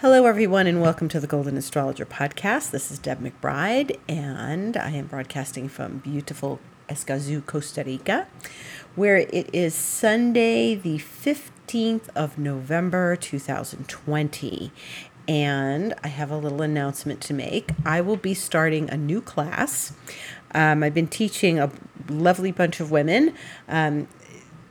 Hello, everyone, and welcome to the Golden Astrologer podcast. This is Deb McBride, and I am broadcasting from beautiful Escazú, Costa Rica, where it is Sunday, the 15th of November, 2020. And I have a little announcement to make. I will be starting a new class. Um, I've been teaching a lovely bunch of women. Um,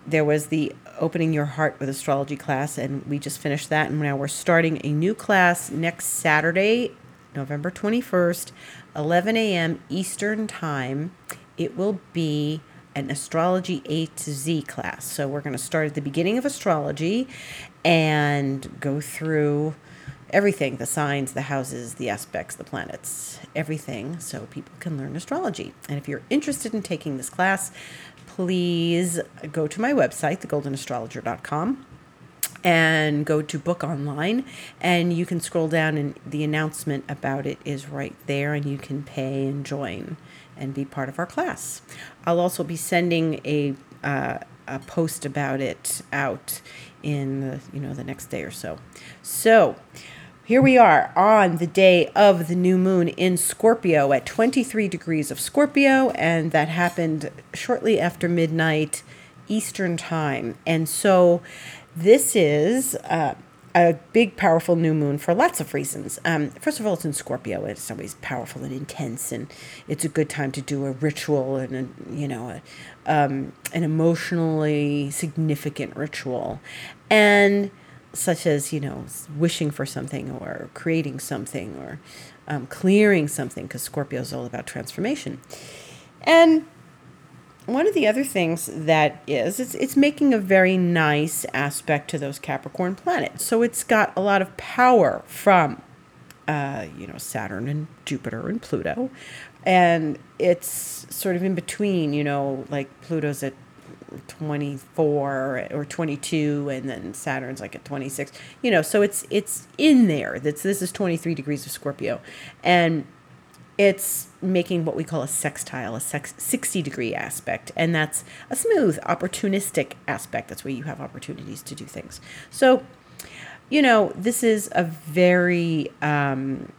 there was the opening your heart with astrology class and we just finished that and now we're starting a new class next saturday november 21st 11 a.m eastern time it will be an astrology a to z class so we're going to start at the beginning of astrology and go through everything the signs, the houses, the aspects, the planets, everything, so people can learn astrology. And if you're interested in taking this class, please go to my website, thegoldenastrologer.com and go to book online and you can scroll down and the announcement about it is right there and you can pay and join and be part of our class. I'll also be sending a uh, a post about it out in the you know the next day or so. So here we are on the day of the new moon in Scorpio at 23 degrees of Scorpio, and that happened shortly after midnight Eastern Time. And so this is uh, a big, powerful new moon for lots of reasons. Um, first of all, it's in Scorpio. It's always powerful and intense, and it's a good time to do a ritual and, a, you know, a, um, an emotionally significant ritual. And such as you know wishing for something or creating something or um, clearing something because scorpio is all about transformation. And one of the other things that is it's, it's making a very nice aspect to those capricorn planets. So it's got a lot of power from uh, you know saturn and jupiter and pluto. And it's sort of in between you know like pluto's at 24 or 22 and then Saturn's like at 26 you know so it's it's in there. That's this is 23 degrees of Scorpio. And it's making what we call a sextile a sex, 60 degree aspect. And that's a smooth opportunistic aspect. That's where you have opportunities to do things. So you know this is a very um,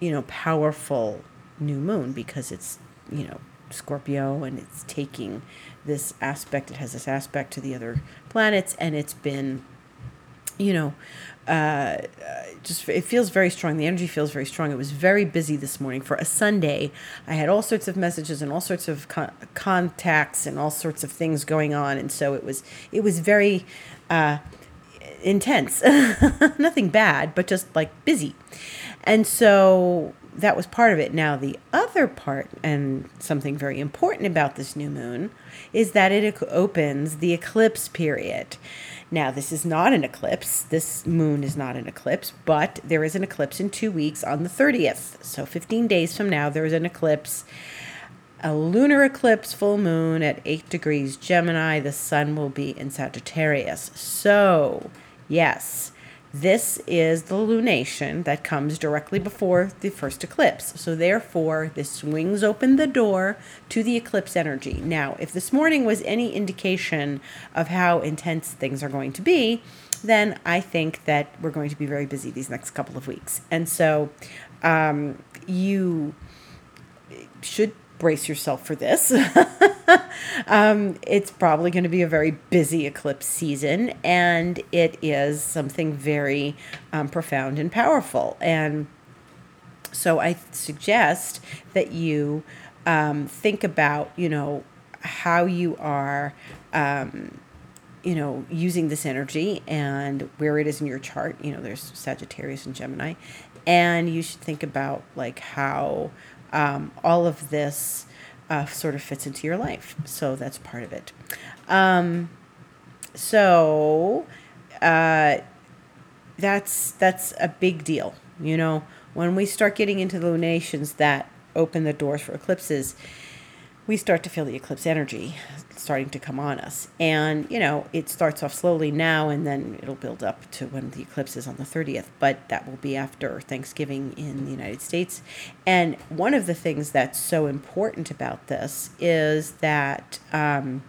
you know powerful new moon because it's you know Scorpio and it's taking this aspect, it has this aspect to the other planets, and it's been, you know, uh, just it feels very strong. The energy feels very strong. It was very busy this morning for a Sunday. I had all sorts of messages and all sorts of con- contacts and all sorts of things going on, and so it was it was very uh, intense. Nothing bad, but just like busy, and so that was part of it. Now, the other part, and something very important about this new moon, is that it opens the eclipse period. Now, this is not an eclipse. This moon is not an eclipse, but there is an eclipse in two weeks on the 30th. So, 15 days from now, there is an eclipse, a lunar eclipse, full moon at 8 degrees Gemini. The sun will be in Sagittarius. So, yes this is the lunation that comes directly before the first eclipse. So, therefore, this swings open the door to the eclipse energy. Now, if this morning was any indication of how intense things are going to be, then I think that we're going to be very busy these next couple of weeks. And so, um, you should brace yourself for this. um, it's probably going to be a very busy eclipse season, and it is something very um, profound and powerful. And so I suggest that you um, think about, you know, how you are. Um, you know, using this energy and where it is in your chart. You know, there's Sagittarius and Gemini, and you should think about like how um, all of this uh, sort of fits into your life. So that's part of it. Um, so uh, that's that's a big deal. You know, when we start getting into the lunations that open the doors for eclipses, we start to feel the eclipse energy starting to come on us. And, you know, it starts off slowly now and then it'll build up to when the eclipse is on the 30th, but that will be after Thanksgiving in the United States. And one of the things that's so important about this is that, um,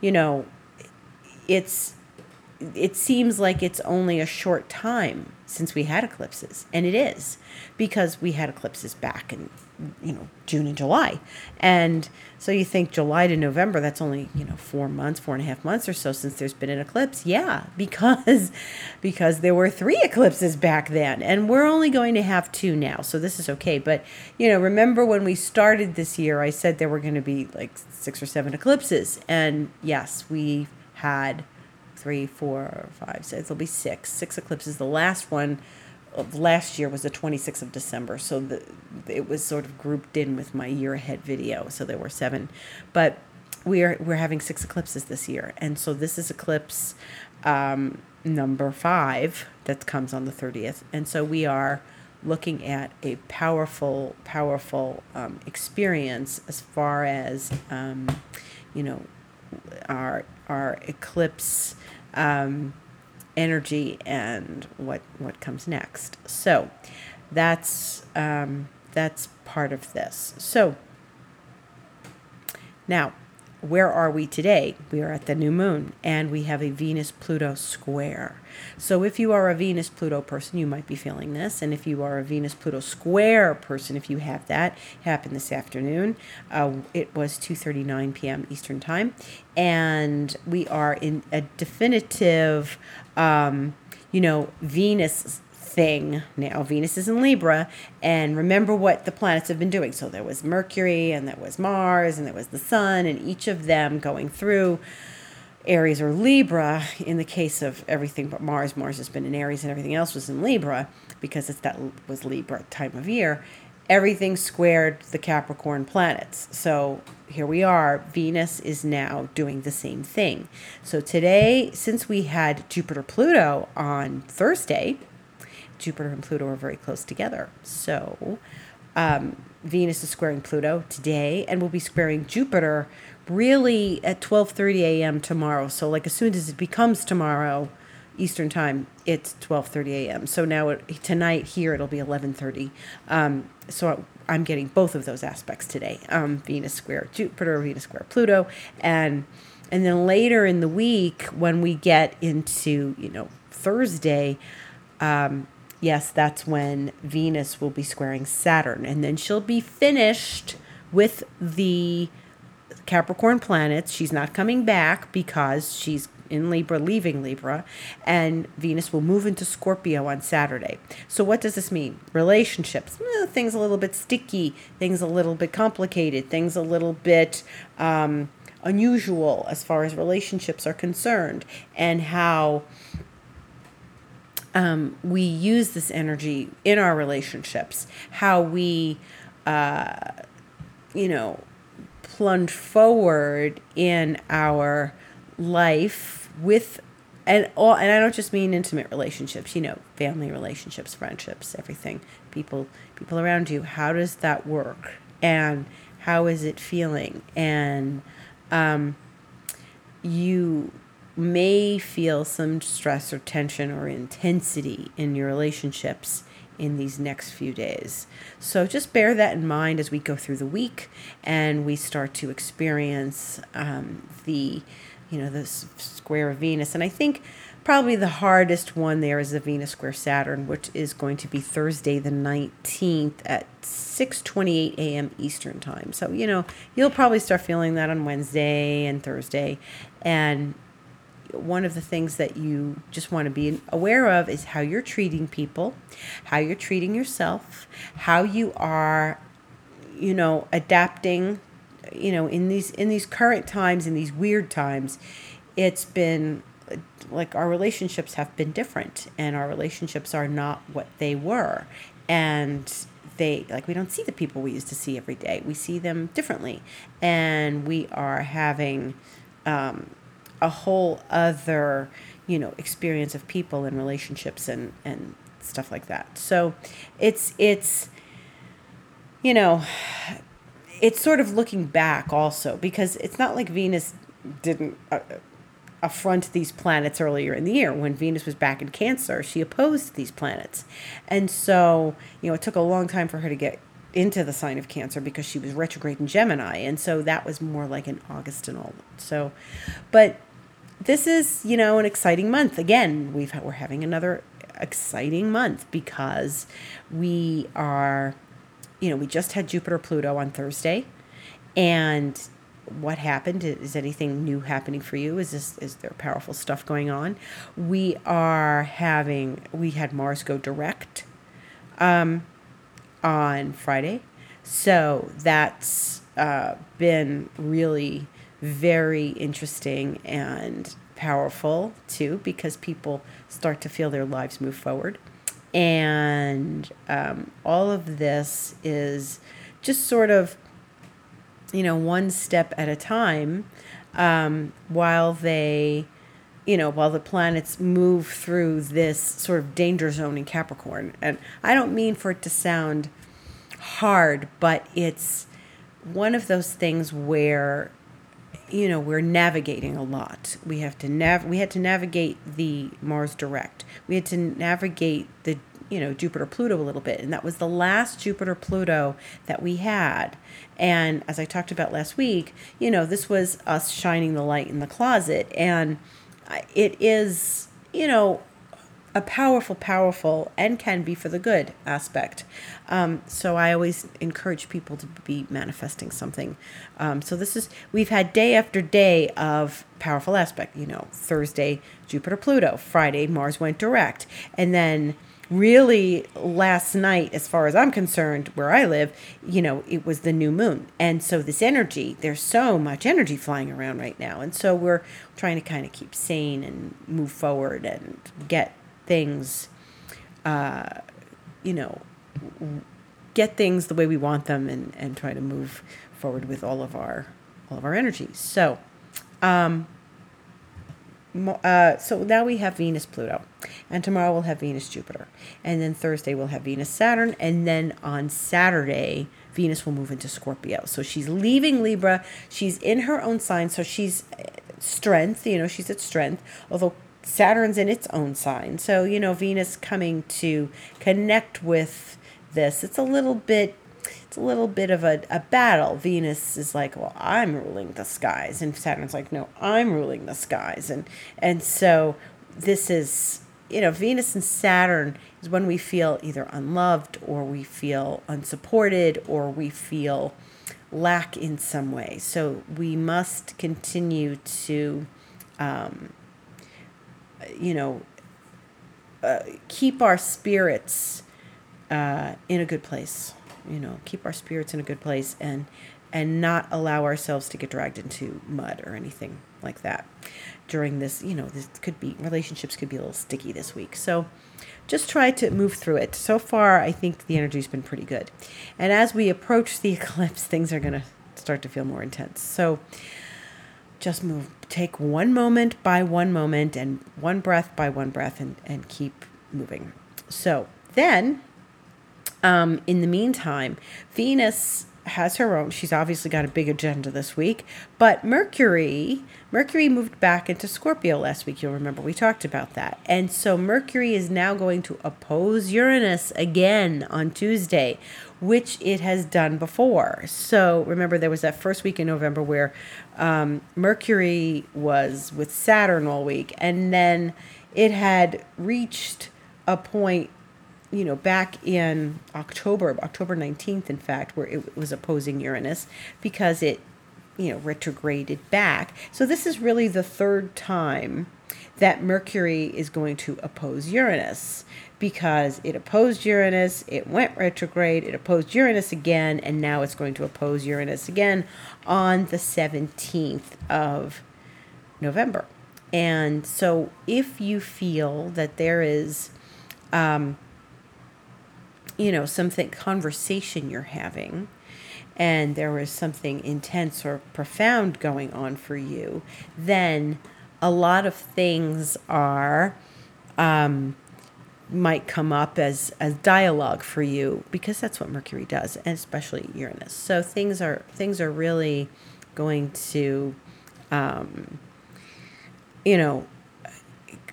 you know, it's it seems like it's only a short time since we had eclipses and it is because we had eclipses back in you know june and july and so you think july to november that's only you know four months four and a half months or so since there's been an eclipse yeah because because there were three eclipses back then and we're only going to have two now so this is okay but you know remember when we started this year i said there were going to be like six or seven eclipses and yes we had three, four, five, six. There'll be six. Six eclipses. The last one of last year was the 26th of December. So the it was sort of grouped in with my year ahead video. So there were seven. But we are we're having six eclipses this year. And so this is eclipse um, number five that comes on the 30th. And so we are looking at a powerful, powerful um, experience as far as, um, you know, our our eclipse um, energy and what what comes next. So that's um, that's part of this. So now where are we today? We are at the new moon and we have a Venus Pluto square. So, if you are a Venus Pluto person, you might be feeling this. And if you are a Venus Pluto square person, if you have that, happened this afternoon. Uh, it was 2:39 p.m. Eastern Time. And we are in a definitive, um, you know, Venus thing now. Venus is in Libra, and remember what the planets have been doing. So there was Mercury, and there was Mars, and there was the Sun, and each of them going through Aries or Libra. In the case of everything but Mars, Mars has been in Aries, and everything else was in Libra because it's that was Libra time of year. Everything squared the Capricorn planets. So here we are. Venus is now doing the same thing. So today, since we had Jupiter Pluto on Thursday, Jupiter and Pluto are very close together. So um, Venus is squaring Pluto today and will be squaring Jupiter really at 12:30 a.m. tomorrow. So like as soon as it becomes tomorrow Eastern time, it's 12:30 a.m. So now it, tonight here it'll be 11:30. Um, so I'm getting both of those aspects today. Um, Venus square Jupiter, Venus square Pluto, and and then later in the week when we get into you know Thursday. Um, yes, that's when Venus will be squaring Saturn. And then she'll be finished with the Capricorn planets. She's not coming back because she's in Libra, leaving Libra, and Venus will move into Scorpio on Saturday. So, what does this mean? Relationships, eh, things a little bit sticky, things a little bit complicated, things a little bit um, unusual as far as relationships are concerned, and how um, we use this energy in our relationships, how we, uh, you know, plunge forward in our life with and all and I don't just mean intimate relationships, you know, family relationships, friendships, everything. People people around you, how does that work? And how is it feeling? And um, you may feel some stress or tension or intensity in your relationships in these next few days. So just bear that in mind as we go through the week and we start to experience um, the, you know, the square of Venus. And I think probably the hardest one there is the Venus square Saturn, which is going to be Thursday the 19th at 6:28 a.m. Eastern time. So, you know, you'll probably start feeling that on Wednesday and Thursday and one of the things that you just want to be aware of is how you're treating people, how you're treating yourself, how you are, you know, adapting, you know, in these in these current times, in these weird times, it's been like our relationships have been different and our relationships are not what they were. And they like we don't see the people we used to see every day. We see them differently. And we are having um, a whole other you know experience of people and relationships and and stuff like that. So it's it's you know it's sort of looking back also because it's not like venus didn't uh, affront these planets earlier in the year. When venus was back in cancer she opposed these planets. And so you know it took a long time for her to get into the sign of cancer because she was retrograde in gemini. And so that was more like in august and all so but this is you know an exciting month. Again, we've we're having another exciting month because we are, you know, we just had Jupiter Pluto on Thursday, and what happened? Is anything new happening for you? Is this is there powerful stuff going on? We are having we had mars go direct um, on friday. So that's uh, been really very interesting and powerful too because people start to feel their lives move forward and um, all of this is just sort of you know, one step at a time um, while they, you know, while the planets move through this sort of danger zone in Capricorn. And I don't mean for it to sound hard, but it's one of those things where you know we're navigating a lot. We have to nav we had to navigate the mars direct. We had to navigate the you know Jupiter Pluto a little bit and that was the last Jupiter Pluto that we had. And as I talked about last week you know this was us shining the light in the closet and it is you know a powerful, powerful, and can be for the good aspect. Um, so I always encourage people to be manifesting something. Um, so this is, we've had day after day of powerful aspect. You know, Thursday, Jupiter, Pluto. Friday, Mars went direct. And then really last night as far as i'm concerned where i live you know it was the new moon and so this energy there's so much energy flying around right now and so we're trying to kind of keep sane and move forward and get things uh, you know get things the way we want them and and try to move forward with all of our all of our energies so um uh, so now we have Venus Pluto, and tomorrow we'll have Venus Jupiter, and then Thursday we'll have Venus Saturn, and then on Saturday Venus will move into Scorpio. So she's leaving Libra. She's in her own sign, so she's uh, strength. You know, she's at strength. Although Saturn's in its own sign, so you know Venus coming to connect with this. It's a little bit it's a little bit of a, a battle. Venus is like, well, I'm ruling the skies, and Saturn's like, no, I'm ruling the skies, and and so this is you know Venus and Saturn is when we feel either unloved or we feel unsupported or we feel lack in some way. So we must continue to, um, you know, uh, keep our spirits uh, in a good place you know, keep our spirits in a good place and and not allow ourselves to get dragged into mud or anything like that during this, you know, this could be relationships could be a little sticky this week. So just try to move through it. So far, I think the energy's been pretty good. And as we approach the eclipse, things are going to start to feel more intense. So just move, take one moment by one moment and one breath by one breath and, and keep moving. So then um, in the meantime, Venus has her own she's obviously got a big agenda this week but mercury mercury moved back into scorpio last week you'll remember we talked about that. And so mercury is now going to oppose uranus again on tuesday which it has done before. So remember there was that first week in november where um, mercury was with saturn all week and then it had reached a point you know, back in October, October 19th, in fact, where it was opposing Uranus because it, you know, retrograded back. So this is really the third time that Mercury is going to oppose Uranus because it opposed Uranus, it went retrograde, it opposed Uranus again, and now it's going to oppose Uranus again on the 17th of November. And so if you feel that there is, um, you know, something conversation you're having and there was something intense or profound going on for you, then a lot of things are um, might come up as as dialogue for you because that's what Mercury does, and especially Uranus. So things are things are really going to, um, you know,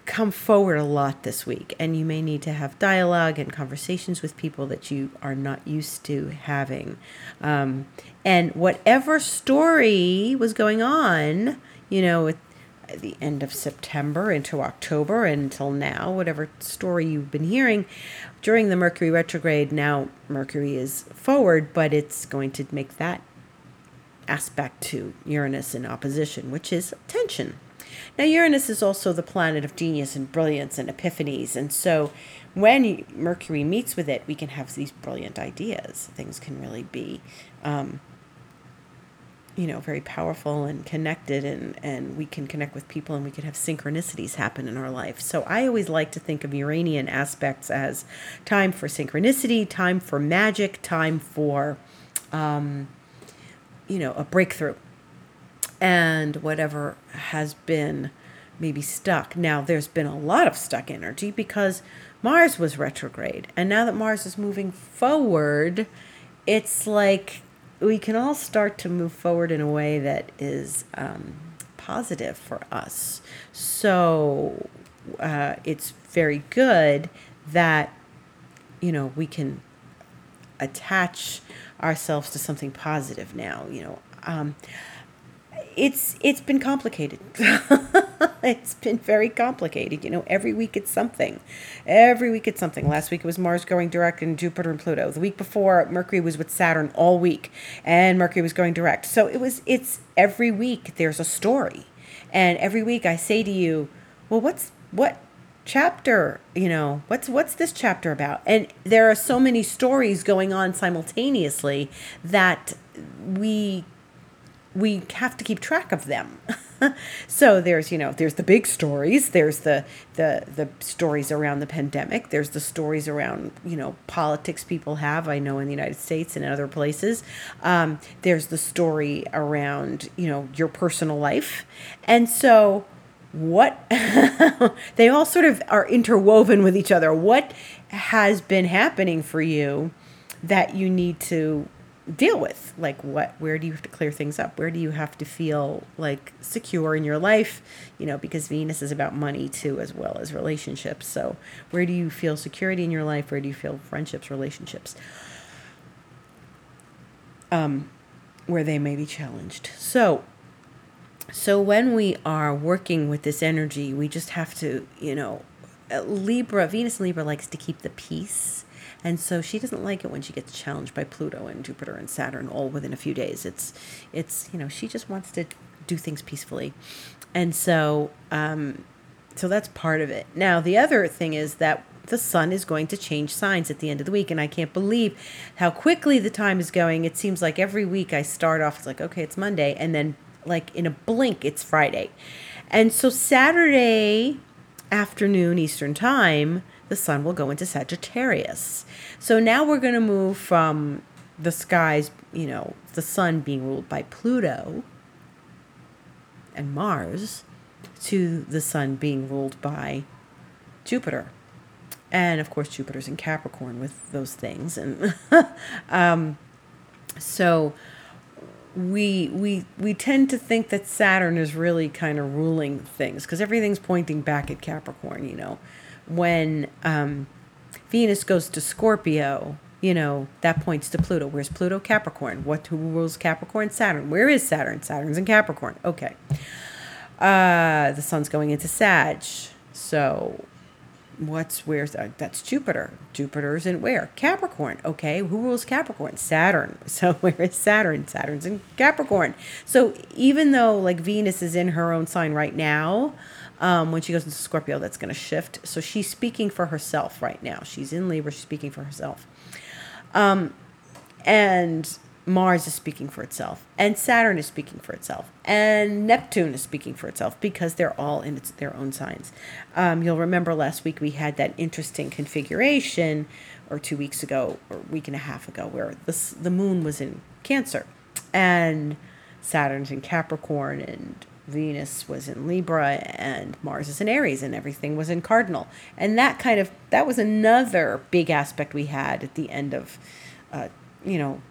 come forward a lot this week, and you may need to have dialogue and conversations with people that you are not used to having. Um, and whatever story was going on, you know, with the end of September into October until now, whatever story you've been hearing during the Mercury retrograde. Now, Mercury is forward, but it's going to make that aspect to Uranus in opposition, which is tension. Now, Uranus is also the planet of genius and brilliance and epiphanies. And so, when Mercury meets with it, we can have these brilliant ideas. Things can really be um, you know very powerful and connected and and we can connect with people and we can have synchronicities happen in our life so i always like to think of uranian aspects as time for synchronicity time for magic time for um, you know a breakthrough and whatever has been maybe stuck now there's been a lot of stuck energy because mars was retrograde and now that mars is moving forward it's like we can all start to move forward in a way that is um, positive for us. So uh, it's very good that, you know, we can attach ourselves to something positive now. You know, um, it's it's been complicated. it's been very complicated. You know, every week it's something. Every week it's something. Last week it was Mars going direct and Jupiter and Pluto. The week before Mercury was with Saturn all week and Mercury was going direct. So it was it's every week there's a story. And every week I say to you, "Well, what's what chapter you know what's what's this chapter about and there are so many stories going on simultaneously that we we have to keep track of them. so there's you know there's the big stories there's the the the stories around the pandemic there's the stories around you know politics people have i know in the united states and in other places. Um, there's the story around you know your personal life. And so what they all sort of are interwoven with each other. What has been happening for you that you need to deal with like what where do you have to clear things up? Where do you have to feel like secure in your life? You know because venus is about money too as well as relationships. So where do you feel security in your life? Where do you feel friendships relationships? Um where they may be challenged. So so when we are working with this energy we just have to you know libra venus and libra likes to keep the peace and so she doesn't like it when she gets challenged by Pluto and Jupiter and Saturn all within a few days. It's it's you know she just wants to do things peacefully, and so um, so that's part of it. Now the other thing is that the sun is going to change signs at the end of the week and i can't believe how quickly the time is going it seems like every week i start off it's like okay it's monday and then like in a blink it's friday and so saturday afternoon eastern time the sun will go into Sagittarius. So now we're going to move from the skies, you know, the sun being ruled by Pluto and Mars to the sun being ruled by Jupiter. And of course, Jupiter's in Capricorn with those things. And um, so we we we tend to think that Saturn is really kind of ruling things because everything's pointing back at Capricorn, you know when um, Venus goes to Scorpio, you know, that points to Pluto. Where's Pluto? Capricorn. What who rules Capricorn? Saturn. Where is Saturn? Saturn's in Capricorn. Okay. Uh, the sun's going into Sag. So what's where's that? Uh, that's Jupiter. Jupiter's in where? Capricorn. Okay, who rules Capricorn? Saturn. So where is Saturn? Saturn's in Capricorn. So even though like Venus is in her own sign right now, um, when she goes into Scorpio, that's going to shift. So she's speaking for herself right now. She's in Libra. She's speaking for herself. Um, and Mars is speaking for itself, and Saturn is speaking for itself, and Neptune is speaking for itself because they're all in its, their own signs. Um, you'll remember last week we had that interesting configuration, or two weeks ago, or week and a half ago, where the the Moon was in Cancer, and Saturn's in Capricorn, and Venus was in Libra and Mars is in Aries and everything was in Cardinal. And that kind of that was another big aspect we had at the end of uh, you know,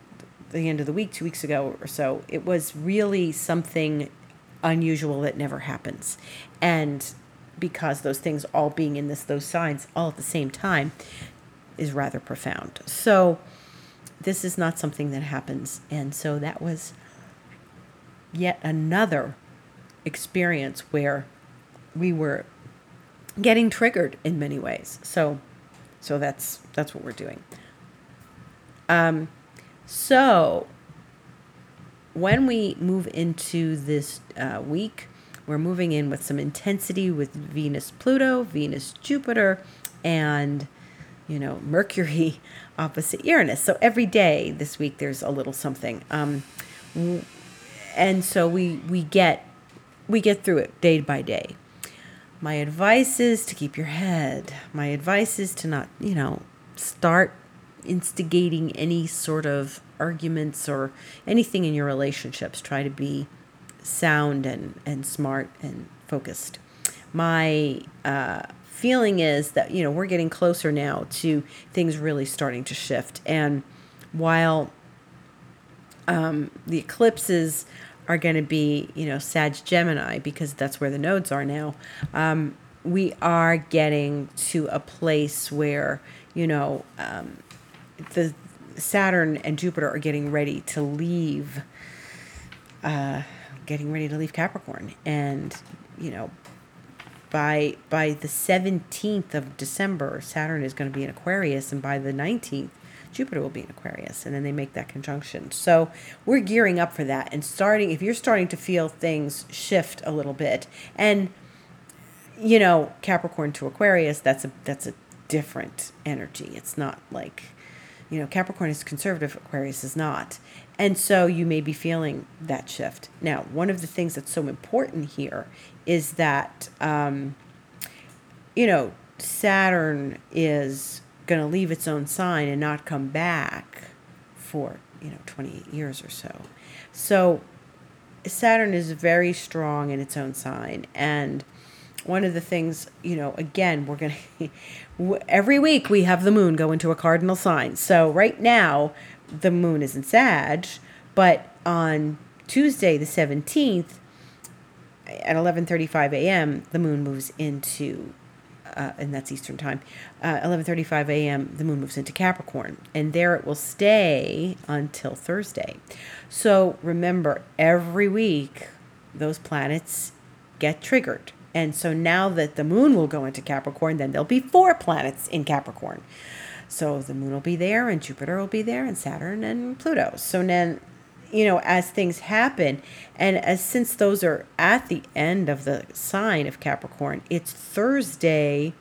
the end of the week 2 weeks ago or so. It was really something unusual that never happens. And because those things all being in this those signs all at the same time is rather profound. So this is not something that happens and so that was yet another experience where we were getting triggered in many ways. So, so that's that's what we're doing. Um, so when we move into this uh, week, we're moving in with some intensity with Venus, Pluto, Venus, Jupiter, and you know Mercury opposite Uranus. So every day this week there's a little something. Um, and so we we get we get through it day by day. My advice is to keep your head. My advice is to not, you know, start instigating any sort of arguments or anything in your relationships. Try to be sound and, and smart and focused. My uh, feeling is that, you know, we're getting closer now to things really starting to shift. And while um, the eclipses are going to be, you know, Sag Gemini because that's where the nodes are now. Um, we are getting to a place where, you know, um, the Saturn and Jupiter are getting ready to leave, uh, getting ready to leave Capricorn, and you know, by by the seventeenth of December, Saturn is going to be in Aquarius, and by the nineteenth, Jupiter will be in Aquarius, and then they make that conjunction. So we're gearing up for that and starting. If you're starting to feel things shift a little bit, and you know Capricorn to Aquarius, that's a that's a different energy. It's not like you know Capricorn is conservative, Aquarius is not, and so you may be feeling that shift. Now, one of the things that's so important here is that um, you know Saturn is going to leave its own sign and not come back for, you know, 28 years or so. So Saturn is very strong in its own sign. And one of the things, you know, again, we're going to, every week we have the moon go into a cardinal sign. So right now, the moon is in Sag, but on Tuesday, the 17th, at 11:35 a.m., the moon moves into uh, and that's Eastern time, uh, 11:35 a.m. The moon moves into Capricorn, and there it will stay until Thursday. So remember, every week those planets get triggered, and so now that the moon will go into Capricorn, then there'll be four planets in Capricorn. So the moon will be there, and Jupiter will be there, and Saturn and Pluto. So then you know, as things happen. And as since those are at the end of the sign of Capricorn, it's Thursday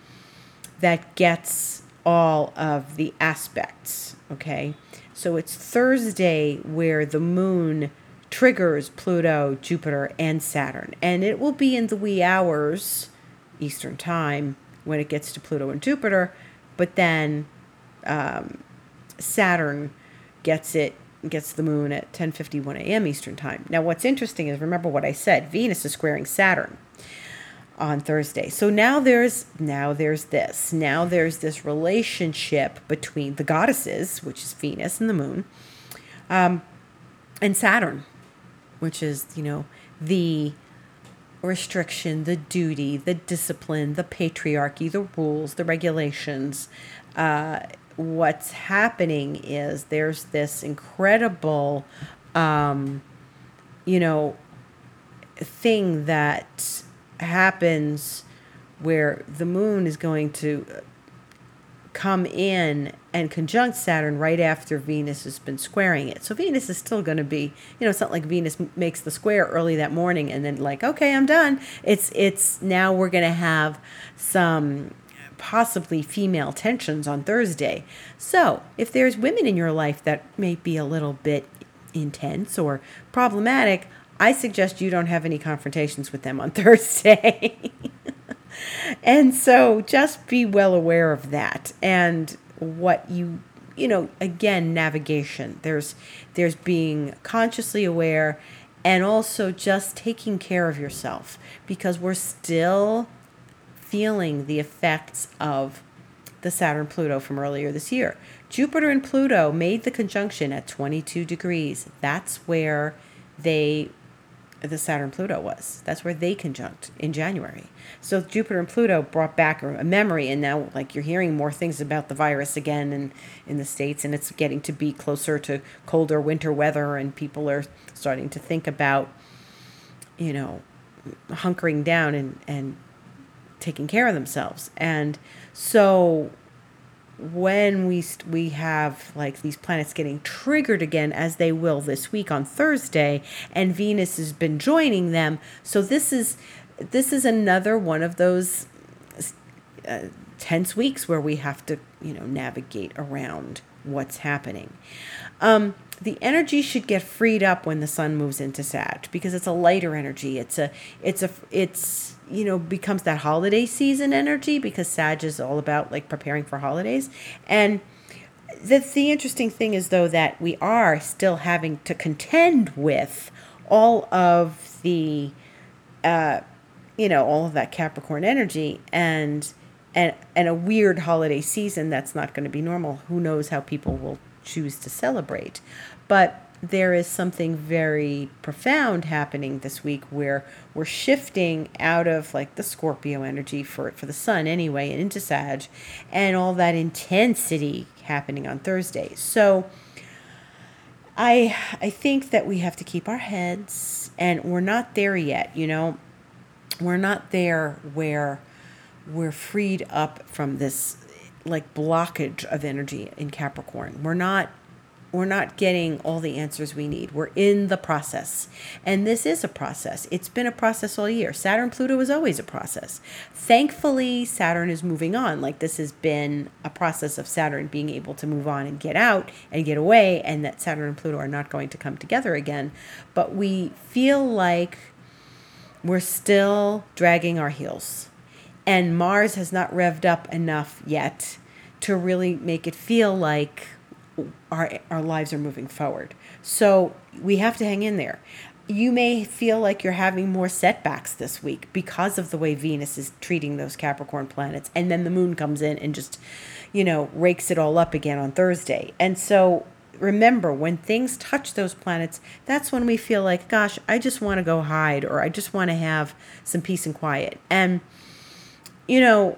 that gets all of the aspects. Okay. So it's Thursday where the moon triggers Pluto, Jupiter, and Saturn. And it will be in the wee hours, Eastern Time, when it gets to Pluto and Jupiter. But then um, Saturn gets it gets the moon at 10:51 a.m. Eastern Time. Now what's interesting is remember what I said, Venus is squaring Saturn on Thursday. So now there's now there's this. Now there's this relationship between the goddesses, which is Venus and the moon, um, and Saturn, which is, you know, the restriction, the duty, the discipline, the patriarchy, the rules, the regulations, uh, what's happening is there's this incredible, um, you know, thing that happens where the moon is going to come in and conjunct Saturn right after Venus has been squaring it. So Venus is still going to be, you know, it's not like Venus makes the square early that morning and then like, okay, I'm done. It's it's now we're going to have some possibly female tensions on Thursday. So, if there's women in your life that may be a little bit intense or problematic, I suggest you don't have any confrontations with them on Thursday. and so just be well aware of that and what you you know again navigation there's there's being consciously aware and also just taking care of yourself because we're still feeling the effects of the Saturn Pluto from earlier this year. Jupiter and Pluto made the conjunction at 22 degrees. That's where they the Saturn Pluto was. That's where they conjunct in January. So Jupiter and Pluto brought back a memory, and now like you're hearing more things about the virus again in in the states, and it's getting to be closer to colder winter weather, and people are starting to think about, you know, hunkering down and and taking care of themselves. And so when we we have like these planets getting triggered again as they will this week on Thursday and Venus has been joining them so this is this is another one of those uh, tense weeks where we have to you know navigate around what's happening. Um, the energy should get freed up when the sun moves into Sag because it's a lighter energy. It's a it's a it's you know becomes that holiday season energy because Sag is all about like preparing for holidays. And the the interesting thing is though that we are still having to contend with all of the uh you know all of that Capricorn energy and and and a weird holiday season that's not going to be normal who knows how people will choose to celebrate but there is something very profound happening this week where we're shifting out of like the Scorpio energy for for the sun anyway and into Sag and all that intensity happening on Thursday. So I I think that we have to keep our heads and we're not there yet, you know. We're not there where we're freed up from this like blockage of energy in Capricorn. We're not we're not getting all the answers we need. We're in the process. And this is a process. It's been a process all year. Saturn Pluto is always a process. Thankfully, Saturn is moving on. Like this has been a process of Saturn being able to move on and get out and get away, and that Saturn and Pluto are not going to come together again. But we feel like we're still dragging our heels. And Mars has not revved up enough yet to really make it feel like our our lives are moving forward. So we have to hang in there. You may feel like you're having more setbacks this week because of the way Venus is treating those Capricorn planets and then the moon comes in and just you know rakes it all up again on Thursday. And so remember when things touch those planets that's when we feel like gosh i just want to go hide or i just want to have some peace and quiet and you know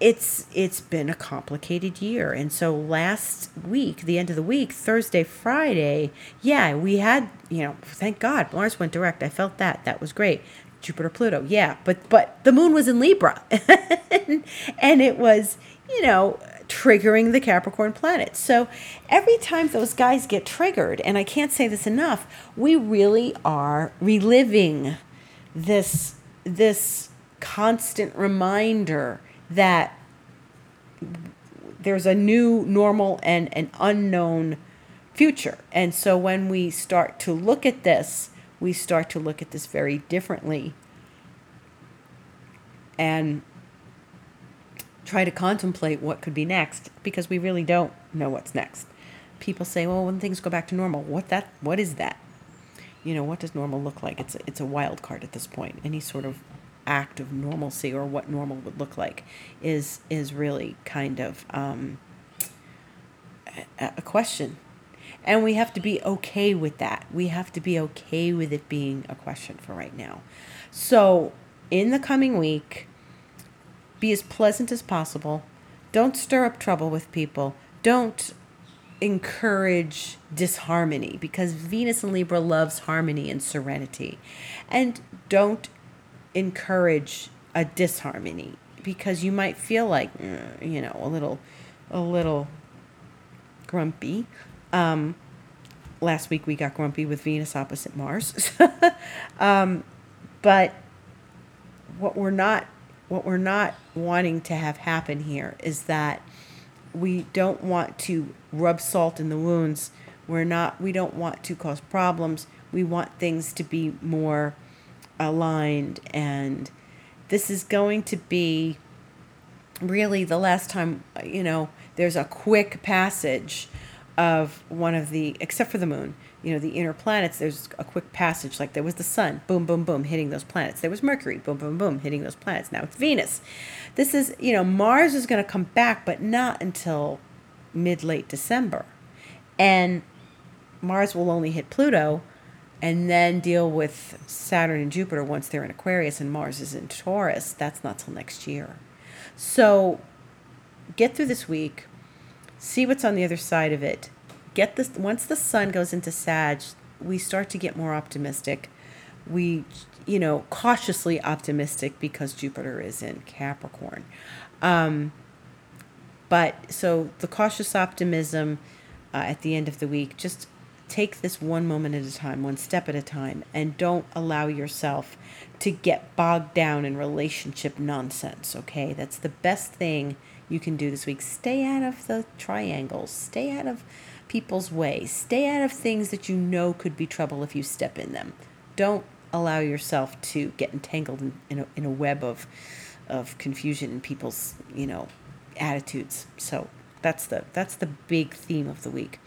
it's it's been a complicated year. And so last week the end of the week thursday friday yeah we had you know thank god mars went direct. I felt that. That was great. Jupiter pluto yeah. But but the moon was in libra. And it was you know triggering the capricorn planets so every time those guys get triggered and i can't say this enough we really are reliving this this constant reminder that there's a new normal and an unknown future. And so when we start to look at this, we start to look at this very differently and try to contemplate what could be next because we really don't know what's next. People say, "Well, when things go back to normal, what that what is that?" You know, what does normal look like? It's a, it's a wild card at this point. Any sort of act of normalcy or what normal would look like is is really kind of um, a, a question. And we have to be okay with that. We have to be okay with it being a question for right now. So in the coming week be as pleasant as possible. Don't stir up trouble with people. Don't encourage disharmony because Venus and Libra loves harmony and serenity. And don't encourage a disharmony because you might feel like uh, you know a little a little grumpy. Um, last week we got grumpy with venus opposite mars. Um, but what we're not what we're not wanting to have happen here is that we don't want to rub salt in the wounds. We're not we don't want to cause problems. We want things to be more aligned and this is going to be really the last time you know there's a quick passage of one of the except for the moon you know the inner planets there's a quick passage like there was the sun boom boom boom hitting those planets. There was mercury boom boom boom hitting those planets. Now it's venus. This is you know mars is going to come back but not until mid late december. And mars will only hit pluto and then deal with Saturn and Jupiter once they're in Aquarius and Mars is in Taurus. That's not till next year. So get through this week, see what's on the other side of it. Get this once the sun goes into Sag, we start to get more optimistic. We you know, cautiously optimistic because Jupiter is in Capricorn. Um, but so the cautious optimism uh, at the end of the week, just take this one moment at a time, one step at a time, and don't allow yourself to get bogged down in relationship nonsense, okay? That's the best thing you can do this week. Stay out of the triangles, stay out of people's way, stay out of things that you know could be trouble if you step in them. Don't allow yourself to get entangled in, in, a, in a web of, of confusion in people's, you know, attitudes. So that's the that's the big theme of the week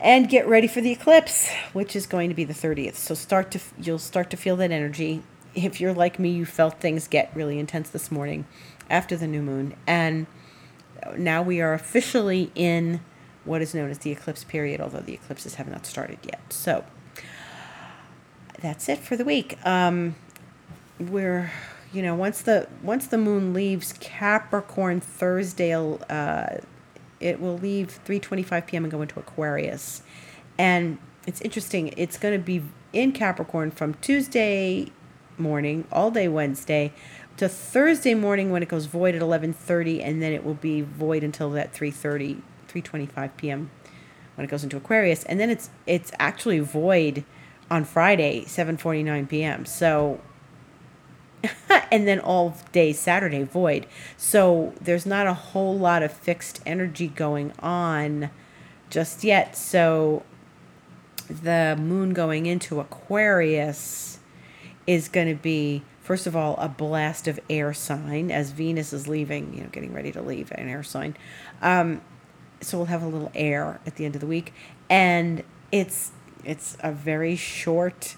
and get ready for the eclipse, which is going to be the 30th. So start to you'll start to feel that energy. If you're like me, you felt things get really intense this morning after the new moon, and now we are officially in what is known as the eclipse period, although the eclipses have not started yet. So that's it for the week. Um, we're you know once the once the moon leaves Capricorn Thursday. Uh, it will leave 3:25 p.m. and go into Aquarius. And it's interesting. It's going to be in Capricorn from Tuesday morning all day Wednesday to Thursday morning when it goes void at 11:30 and then it will be void until that 3:30 3:25 p.m. when it goes into Aquarius and then it's it's actually void on Friday 7:49 p.m. So and then all day Saturday void. So there's not a whole lot of fixed energy going on just yet. So the moon going into Aquarius is going to be first of all a blast of air sign as Venus is leaving, you know, getting ready to leave an air sign. Um, so we'll have a little air at the end of the week, and it's it's a very short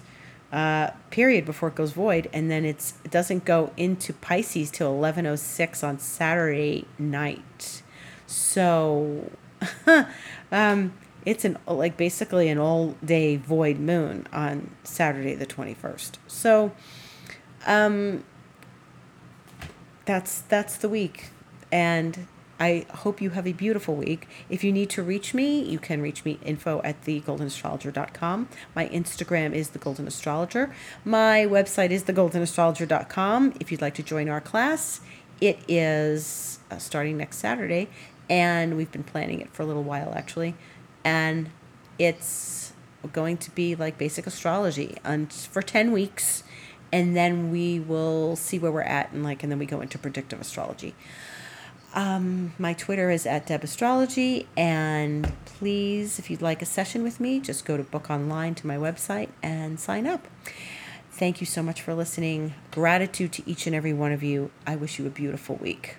uh, period before it goes void, and then it's it doesn't go into Pisces till eleven oh six on Saturday night. So, um, it's an like basically an all day void moon on Saturday the twenty first. So, um, that's that's the week, and I hope you have a beautiful week. If you need to reach me, you can reach me info at thegoldenastrologer.com. My Instagram is the Golden My website is thegoldenastrologer.com. If you'd like to join our class, it is uh, starting next Saturday, and we've been planning it for a little while actually, and it's going to be like basic astrology and for 10 weeks and then we will see where we're at and like and then we go into predictive astrology um, my Twitter is at Deb Astrology, and please, if you'd like a session with me, just go to book online to my website and sign up. Thank you so much for listening. Gratitude to each and every one of you. I wish you a beautiful week.